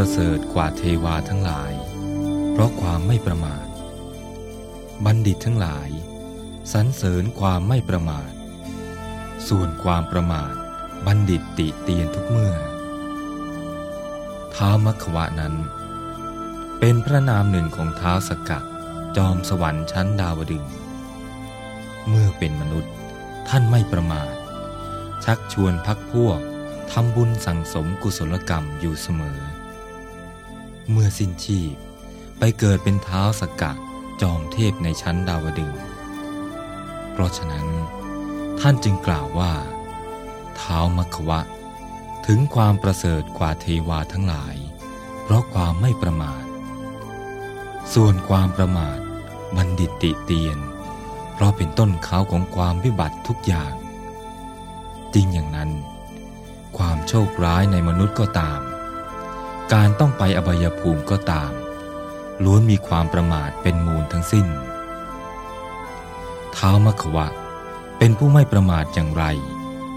ประเสริฐกว่าเทวาทั้งหลาย เพราะความไม่ประมาท บัณฑิตทั้งหลายสรรเสริญความไม่ประมาท ส่วนความประมาท บัณฑิตติเตียนทุกเมื่อท้าวมัควะนั้น เป็นพระนามหนึ่งของท้าวสกะจอมสวรรค์ชั้นดาวดึง เมื่อเป็นมนุษย์ท่านไม่ประมาท ชักชวนพักพวกทำบุญสั่งสมกุศลกรรมอยู่เสมอ เมื่อสิ้นชีพ ไปเกิดเป็นเท้าสกกะจอมเทพในชั้นดาวดึง เพราะฉะนั้น ท่านจึงกล่าวว่า เท้ามัควะ ถึงความประเสริฐกว่าเทวาทั้งหลาย เพราะความไม่ประมาท ส่วนความประมาทบัณฑิตติเตียน เพราะเป็นต้นเขาของความวิบัติทุกอย่าง จริงอย่างนั้น ความโชคร้ายในมนุษย์ก็ตาม การต้องไปอบายภูมิก็ตาม ล้วนมีความประมาทเป็นมูลทั้งสิ้นเท้ามขวะ เป็นผู้ไม่ประมาทอย่างไร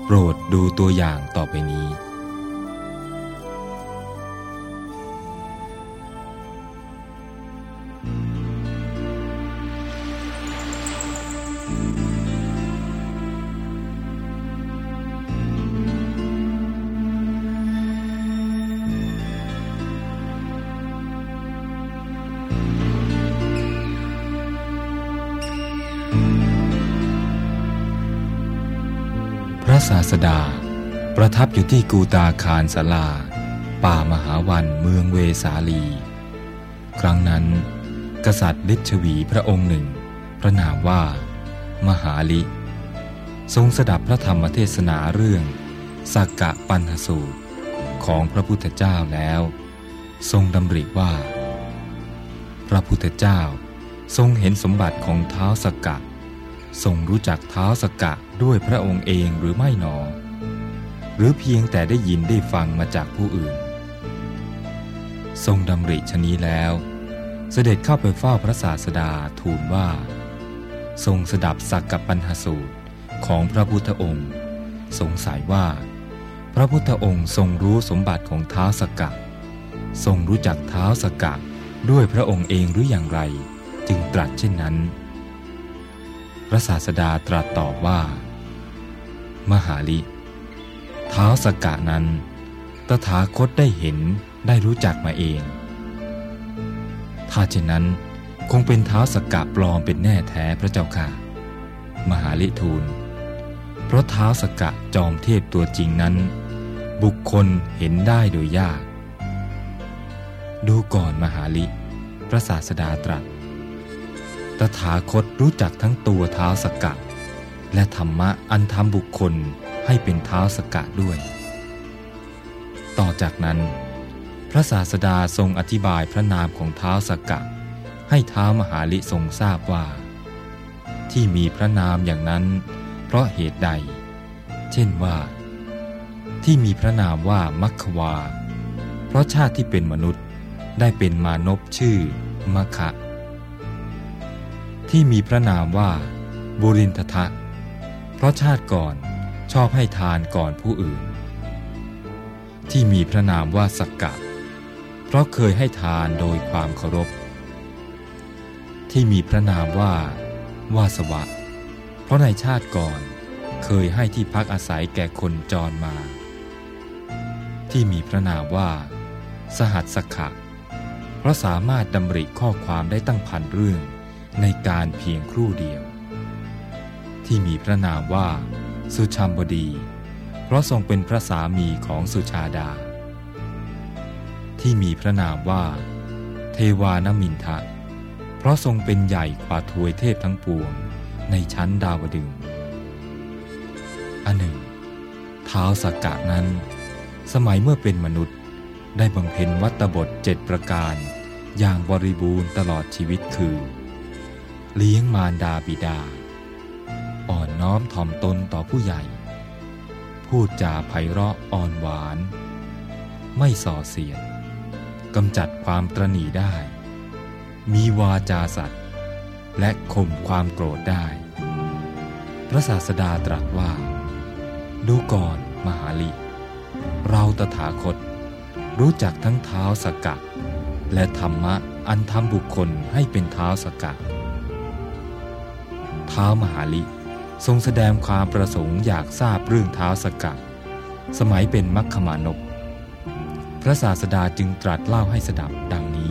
โปรดดูตัวอย่างต่อไปนี้ ทับอยู่ที่กูตาคารสลา ป่ามหาวันเมืองเวสาลี ครั้งนั้น กษัตริย์ฤชวีพระองค์หนึ่ง พระนามว่า มหาลิ ทรงสดับพระธรรมเทศนาเรื่องสักกะปันหสูตรของพระพุทธเจ้าแล้ว ทรงดำริว่า พระพุทธเจ้าทรงเห็นสมบัติของเท้าสกกะ ทรงรู้จักเท้าสกกะด้วยพระองค์เองหรือไม่หนอ รือเพียงแต่ได้ยินได้ฟังมาจากผู้อื่น ทรงดำริชนี้แล้ว เสด็จเข้าไปเฝ้าพระศาสดาทูลว่า ทรงสดับสักกปัญหาสูตรของพระพุทธองค์ สงสัยว่า พระพุทธองค์ทรงรู้สมบัติของเท้าสกกะทรงรู้จักเท้าสกกะด้วยพระองค์เองหรืออย่างไร จึงตรัสเช่นนั้น พระศาสดาตรัสตอบว่า มหาลิ ท้าสกกะนั้น ตถาคตได้เห็นได้รู้จักมาเอง ถ้าเช่นนั้นคงเป็นเท้าสกกะปลอมเป็นแน่แท้พระเจ้าค่ะ มหาลิทูล เพราะเท้าสกกะจอมเทพตัวจริงนั้น บุคคลเห็นได้โดยยาก ดูก่อนมหาลิ พระศาสดาตรัส ตถาคตรู้จักทั้งตัวเท้าสกกะ และธรรมะอันทำบุคคล ให้เป็นเท้าสกะด้วย ต่อจากนั้น พระศาสดาทรงอธิบายพระนามของเท้าสกะ ให้เท้ามหาลิทรงทราบว่า ที่มีพระนามอย่างนั้น เพราะเหตุใด เช่นว่า ที่มีพระนามว่ามัคควา เพราะชาติที่เป็นมนุษย์ได้เป็นมานพชื่อมะคะที่มีพระนามว่าบุรินทะเพราะชาติก่อน ชอบให้ทานก่อนผู้อื่น ที่มีพระนามว่าสักกะ เพราะเคยให้ทานโดยความเคารพ ที่มีพระนามว่าวาสวะ เพราะในชาติก่อนเคยให้ที่พักอาศัยแก่คนจรมา ที่มีพระนามว่า สหัสสขะ เพราะสามารถดำริข้อความได้ตั้งพันเรื่องในการเพียงครู่เดียว ที่มีพระนามว่า สุชัมบดี เพราะทรงเป็นพระสามีของสุชาดา ที่มีพระนามว่า เทวานมินทะ เพราะทรงเป็นใหญ่กว่าทวยเทพทั้งปวงในชั้นดาวดึงอันหนึ่งเท้าสักกะนั้น สมัยเมื่อเป็นมนุษย์ได้บำเพ็ญวัตบทเจ็ดประการ อย่างบริบูรณ์ตลอดชีวิตคือ เลี้ยงมารดาบิดา น้อมถ่อมตนต่อผู้ใหญ่ พูดจาไพเราะอ่อนหวาน ไม่ส่อเสียดกำจัดความตรณีได้ มีวาจาสัตว์ และข่มความโกรธได้ พระศาสดาตรัสว่า ดูก่อนมหาลิ เราตถาคต รู้จักทั้งเท้าสกัดและธรรมะอันทำบุคคลให้เป็นเท้าสกัดเท้ามหาลิ ทรงแสดงความประสงค์อยากทราบเรื่องเท้าสกัดสมัยเป็นมัคคมานพพระศาสดาจึงตรัสเล่าให้สดับดังนี้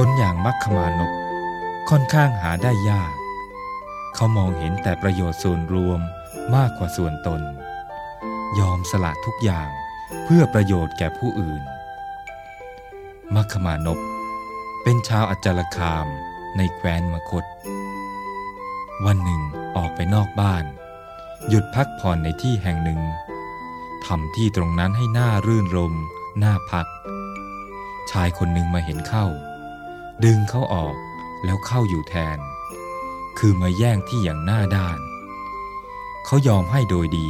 คนอย่างมัคคมานพค่อนข้างหาได้ยาก เขามองเห็นแต่ประโยชน์ส่วนรวมมากกว่าส่วนตน ยอมสละทุกอย่างเพื่อประโยชน์แก่ผู้อื่น มัคคมานพเป็นชาวอัจจารคามในแคว้นมคต วันหนึ่งออกไปนอกบ้าน หยุดพักผ่อนในที่แห่งหนึ่งทำที่ตรงนั้นให้หน่ารื่นรมหน่าพัก ชายคนหนึ่งมาเห็นเข้า ดึงเขาออกแล้วเข้าอยู่แทน คือมาแย่งที่อย่างหน้าด้าน เขายอมให้โดยดี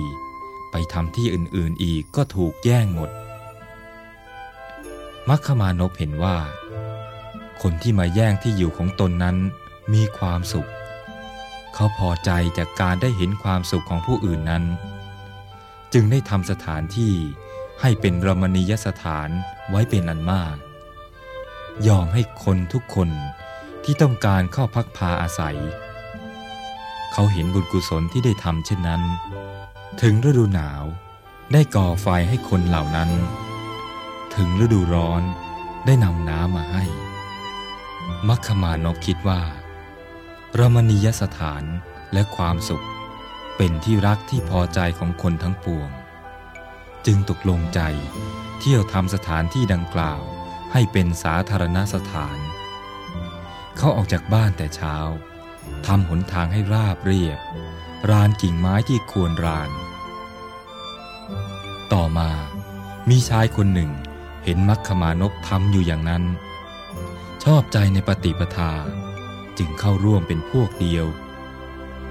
ไปทำที่อื่นๆอีกก็ถูกแย่งหมด มัคคมานพเห็นว่า คนที่มาแย่งที่อยู่ของตนนั้นมีความสุข เขาพอใจจากการได้เห็นความสุขของผู้อื่นนั้น จึงได้ทำสถานที่ให้เป็นรมณียสถานไว้เป็นอันมาก ยอมให้คนทุกคนที่ต้องการเข้าพักพาอาศัย เขาเห็นบุญกุศลที่ได้ทำเช่นนั้น ถึงฤดูหนาวได้ก่อไฟให้คนเหล่านั้น ถึงฤดูร้อนได้นำน้ำมาให้ มัคคมานกคิดว่ารมณียสถานและความสุข เป็นที่รักที่พอใจของคนทั้งปวง จึงตกลงใจเที่ยวทำสถานที่ดังกล่าว ให้เป็นสาธารณสถาน เขาออกจากบ้านแต่เช้าทำหนทางให้ราบเรียบ รานกิ่งไม้ที่ควรราน ต่อมามีชายคนหนึ่งเห็นมัคคมานพทำอยู่อย่างนั้น ชอบใจในปฏิปทา จึงเข้าร่วมเป็นพวกเดียว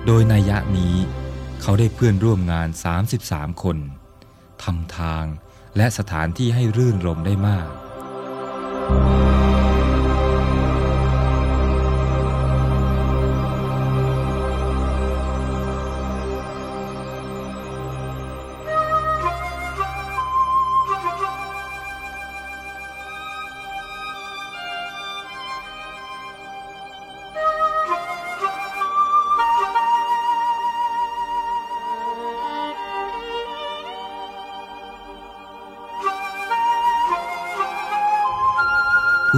โดยนัยยะนี้เขาได้เพื่อนร่วมงาน 33 คนทำทางและสถานที่ให้รื่นรมได้มาก Música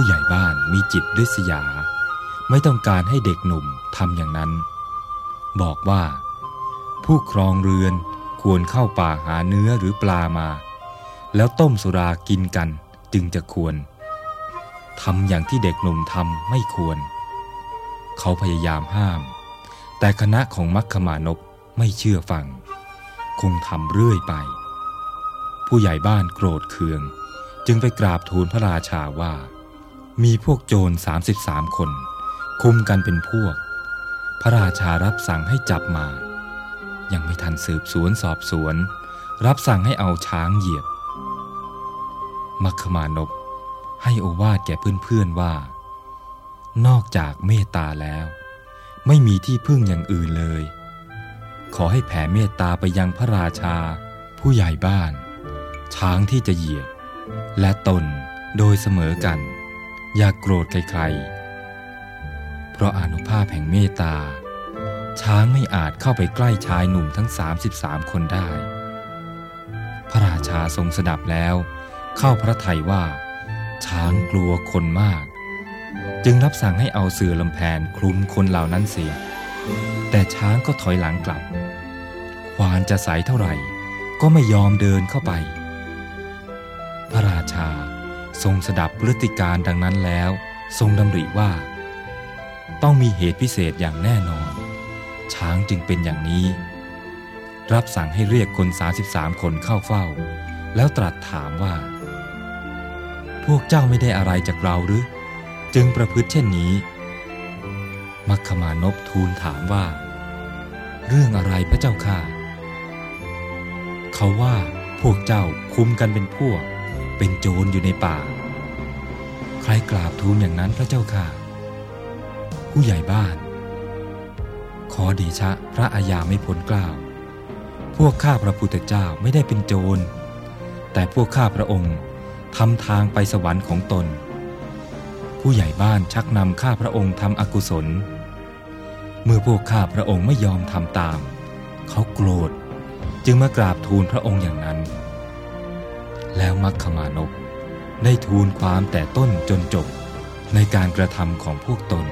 ผู้ใหญ่บ้านมีจิตริษยา ไม่ต้องการให้เด็กหนุ่มทำอย่างนั้น บอกว่า ผู้ครองเรือนควรเข้าป่าหาเนื้อหรือปลามา แล้วต้มสุรากินกันจึงจะควรทำอย่างที่เด็กหนุ่มทำไม่ควร เขาพยายามห้าม แต่คณะของมัคคมานพไม่เชื่อฟัง คงทำเรื่อยไป ผู้ใหญ่บ้านโกรธเคือง จึงไปกราบทูลพระราชาว่า มีพวกโจร33คน คุมกันเป็นพวก พระราชารับสั่งให้จับมา ยังไม่ทันสืบสวนสอบสวน รับสั่งให้เอาช้างเหยียบ มัคคมานพให้โอวาดแก่เพื่อนๆว่า นอกจากเมตตาแล้ว ไม่มีที่พึ่งอย่างอื่นเลย ขอให้แผ่เมตตาไปยังพระราชา ผู้ใหญ่บ้าน ช้างที่จะเหยียบ และตนโดยเสมอกัน อย่ากโกรธใครๆ เพราะอนุภาพแห่งเมตตา ช้างไม่อาจเข้าไปใกล้ชายหนุ่มทั้ง 33 คนได้ พระราชาทรงสดับแล้ว เข้าพระทัยว่า ช้างกลัวคนมาก จึงรับสั่งให้เอาเสื่อลำแพนคลุมคนเหล่านั้นเสีย แต่ช้างก็ถอยหลังกลับ ควานจะใสเท่าไหร่ ก็ไม่ยอมเดินเข้าไป พระราชา ทรงสดับพฤติการดังนั้นแล้ว ทรงดำริว่า ต้องมีเหตุพิเศษอย่างแน่นอน ช้างจึงเป็นอย่างนี้ รับสั่งให้เรียกคน 33 คนเข้าเฝ้า แล้วตรัสถามว่า พวกเจ้าไม่ได้อะไรจากเราหรือ จึงประพฤติเช่นนี้ มัคคมานพทูลถามว่า เรื่องอะไรพระเจ้าค่ะ เขาว่าพวกเจ้าคุมกันเป็นพวก เป็นโจรอยู่ในป่า ใครกราบทูลอย่างนั้นพระเจ้าค่ะ ผู้ใหญ่บ้าน ขอเดชะพระอาญาไม่พ้นกล่าว พวกข้าพระพุทธเจ้าไม่ได้เป็นโจร แต่พวกข้าพระองค์ทำทางไปสวรรค์ของตน ผู้ใหญ่บ้านชักนำข้าพระองค์ทำอกุศล เมื่อพวกข้าพระองค์ไม่ยอมทำตาม เขาโกรธ จึงมากราบทูลพระองค์อย่างนั้น แล้วมัคคมานพได้ทูลความแต่ต้นจนจบในการกระทำของพวกตน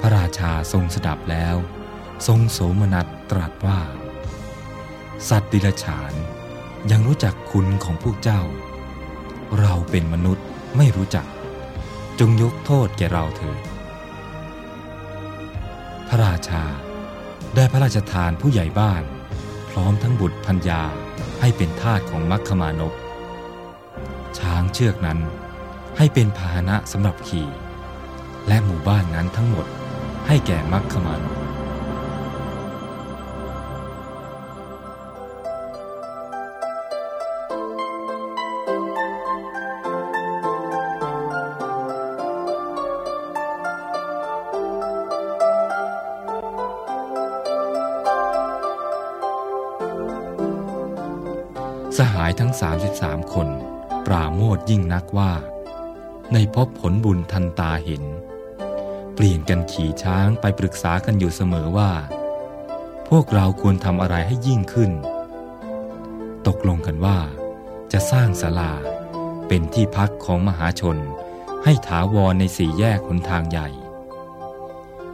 พระราชาทรงสดับแล้ว ทรงโสมนัสตรัสว่า สัตว์ดิลฉานยังรู้จักคุณของพวกเจ้า เราเป็นมนุษย์ไม่รู้จัก จงยกโทษแก่เราเถิดพระราชาได้พระราชทานผู้ใหญ่บ้าน พร้อมทั้งบุตรพัญญา ให้เป็นทาสของมัคคมานพช้างเชือกนั้นให้เป็นพาหนะสำหรับขี่ และหมู่บ้านนั้นทั้งหมดให้แก่มัคคมานพ ทั้ง 33 คน ปราโมทยิ่งนักว่า ในพบผลบุญทันตาเห็น เปลี่ยนกันขี่ช้างไปปรึกษากันอยู่เสมอว่า พวกเราควรทำอะไรให้ยิ่งขึ้น ตกลงกันว่า จะสร้างศาลาเป็นที่พักของมหาชนให้ถาวรในสี่แยกหนทางใหญ่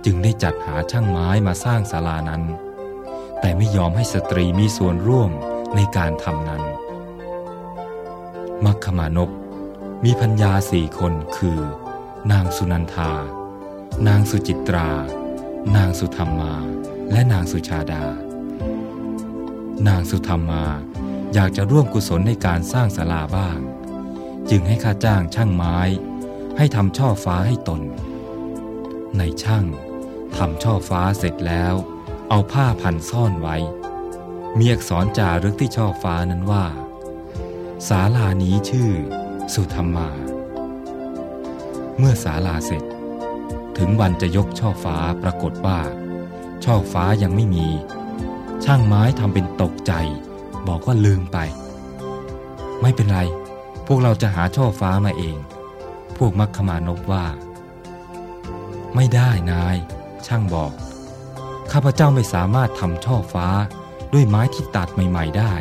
จึงได้จัดหาช่างไม้มาสร้างศาลานั้น แต่ไม่ยอมให้สตรีมีส่วนร่วมในการทำนั้น มัคคมานพมีพัญญาสี่คนคือ นางสุนันทา นางสุจิตรา นางสุธรรมา และนางสุชาดา นางสุธรรมาอยากจะร่วมกุศลในการสร้างศาลาบ้าง จึงให้ค่าจ้างช่างไม้ ให้ทำช่อฟ้าให้ตน ในช่างทำช่อฟ้าเสร็จแล้ว เอาผ้าพันซ่อนไว้ มีอักษรจารึกที่ช่อฟ้านั้นว่า ศาลานี้ชื่อ สุธรรมา เมื่อศาลาเสร็จ ถึงวันจะยกช่อฟ้าปรากฏว่า ช่อฟ้ายังไม่มี ช่างไม้ทำเป็นตกใจ บอกว่าลืมไป ไม่เป็นไร พวกเราจะหาช่อฟ้ามาเอง พวกมักขมานพว่า ไม่ได้นาย ช่างบอก ข้าพเจ้าไม่สามารถทำช่อฟ้าด้วยไม้ที่ตัดใหม่ ๆ ได้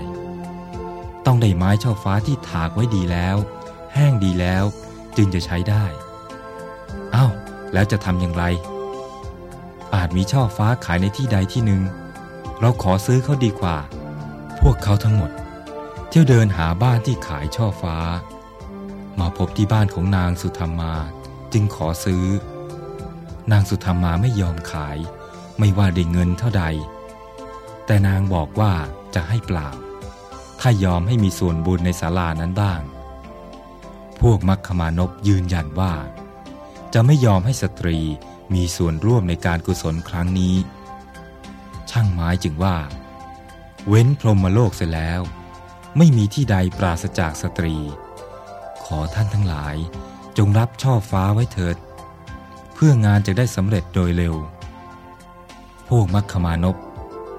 ต้องได้ไม้ช่อฟ้าที่ถากไว้ดีแล้ว แห้งดีแล้ว จึงจะใช้ได้เอา้าแล้วจะทำอย่างไร อาจมีช่อฟ้าขายในที่ใดที่หนึ่งเราขอซื้อเขาดีกว่า พวกเขาทั้งหมด เที่ยวเดินหาบ้านที่ขายช่อฟ้า มาพบที่บ้านของนางสุธรรมา จึงขอซื้อ นางสุธรรมาไม่ยอมขาย ไม่ว่าได้เงินเท่าใด แต่นางบอกว่าจะให้เปล่า ถ้ายอมให้มีส่วนบุญในศาลานั้นบ้าง พวกมัคคมานพยืนยันว่า จะไม่ยอมให้สตรีมีส่วนร่วมในการกุศลครั้งนี้ ช่างไม้จึงว่า เว้นพรหมโลกเสร็จแล้ว ไม่มีที่ใดปราศจากสตรี ขอท่านทั้งหลายจงรับช่อฟ้าไว้เถิด เพื่องานจะได้สำเร็จโดยเร็ว พวกมัคคมานพ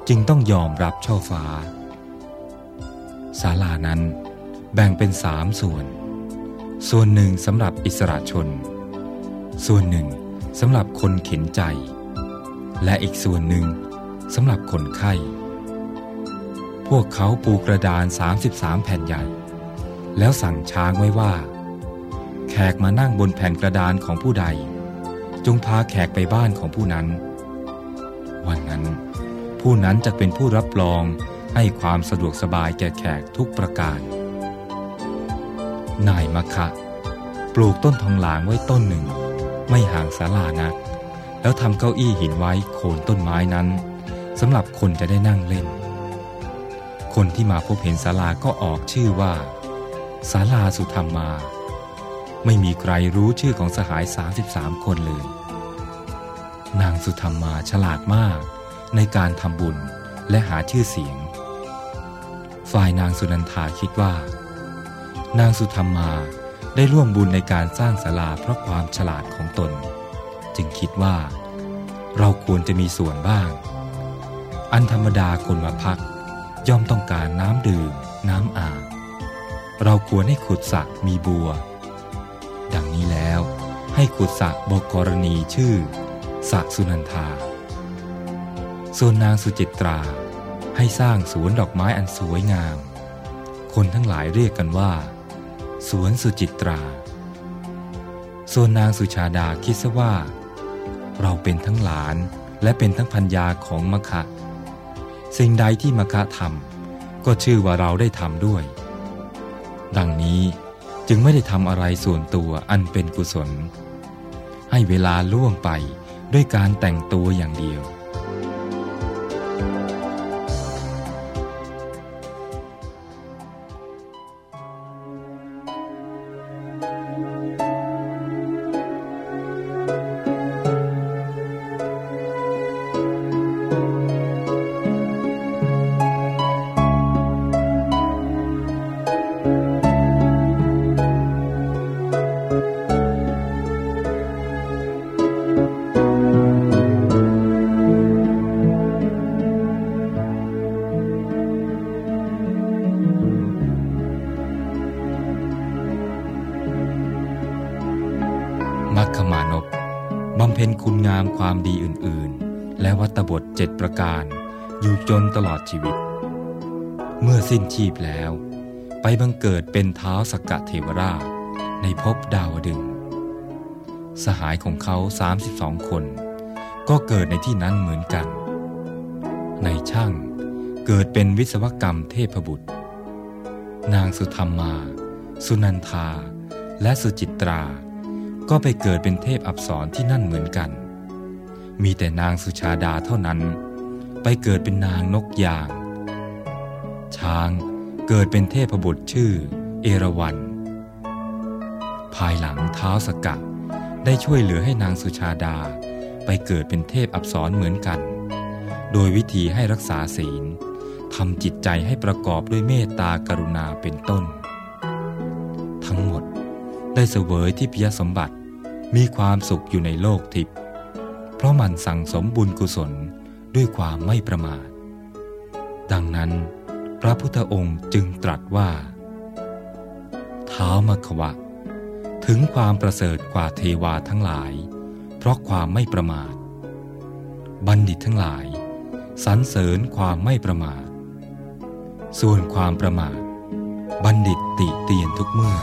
จึงต้องยอมรับช่อฟ้า ศาลานั้นแบ่งเป็นสามส่วน ส่วนหนึ่งสำหรับอิสระชน ส่วนหนึ่งสำหรับคนเข็นใจ และอีกส่วนหนึ่งสำหรับคนไข้ พวกเขาปูกระดาน 33 แผ่นใหญ่ แล้วสั่งช้างไว้ว่า แขกมานั่งบนแผ่นกระดานของผู้ใด จงพาแขกไปบ้านของผู้นั้น วันนั้นผู้นั้นจะเป็นผู้รับรอง ให้ความสะดวกสบายแก่แขกทุกประการ นายมะคะ ปลูกต้นทองหลางไว้ต้นหนึ่ง ไม่ห่างศาลานัก แล้วทำเก้าอี้หินไว้โคนต้นไม้นั้นสำหรับคนจะได้นั่งเล่น คนที่มาพบเห็นศาลาก็ออกชื่อว่าศาลาสุธรรมมา ไม่มีใครรู้ชื่อของสหาย 33 คนเลย นางสุธรรมมาฉลาดมากในการทำบุญและหาชื่อเสียง ฝ่ายนางสุนันทาคิดว่า นางสุธรรมมาได้ร่วมบุญในการสร้างศาลาเพราะความฉลาดของตน จึงคิดว่า เราควรจะมีส่วนบ้าง อันธรรมดาคนมาพัก ย่อมต้องการน้ำดื่ม น้ำอาบเราควรให้ขุดสระมีบัว ดังนี้แล้วให้ขุดสระบอกกรณีชื่อสระสุนันทา ส่วนนางสุจิตรา ให้สร้างสวนดอกไม้อันสวยงาม คนทั้งหลายเรียกกันว่า สวนสุจิตรา ส่วนนางสุชาดาคิดซะว่า เราเป็นทั้งหลานและเป็นทั้งพัญญาของมคะ สิ่งใดที่มคะทำก็ชื่อว่าเราได้ทำด้วย ดังนี้จึงไม่ได้ทำอะไรส่วนตัวอันเป็นกุศล ให้เวลาล่วงไปด้วยการแต่งตัวอย่างเดียว มัคคมานพ็ญคุณงามความดีอื่น ๆ และวัตบทเจ็ดประการ อยู่จนตลอดชีวิต เมื่อสิ้นชีพแล้ว ไปบังเกิดเป็นเท้าสกกะเทวราช ในภพดาวดึง สหายของเขา 32 คน ก็เกิดในที่นั้นเหมือนกัน ในช่างเกิดเป็นวิศวกรรมเทพบุตร นางสุธรรมมา สุนันทา และสุจิตรา ก็ไปเกิดเป็นเทพอับสรที่นั่นเหมือนกัน มีแต่นางสุชาดาเท่านั้น ไปเกิดเป็นนางนกยาง ช้างเกิดเป็นเทพบุตรชื่อ เอราวัน ภายหลังเท้าสกัดได้ช่วยเหลือให้นางสุชาดาไปเกิดเป็นเทพอับสรเหมือนกัน โดยวิธีให้รักษาศีลทำจิตใจให้ประกอบด้วยเมตตากรุณาเป็นต้น ทั้งหมดได้เสวยที่พิยสมบัติ มีความสุขอยู่ในโลกทิพย์เพราะมันสั่งสมบุญกุศลด้วยความไม่ประมาท ดังนั้น พระพุทธองค์จึงตรัสว่าเท้ามขวะ ถึงความประเสริฐกว่าเทวาทั้งหลาย เพราะความไม่ประมาท บัณฑิตทั้งหลายสรรเสริญความไม่ประมาท ส่วนความประมาท บัณฑิตติเตียนทุกเมื่อ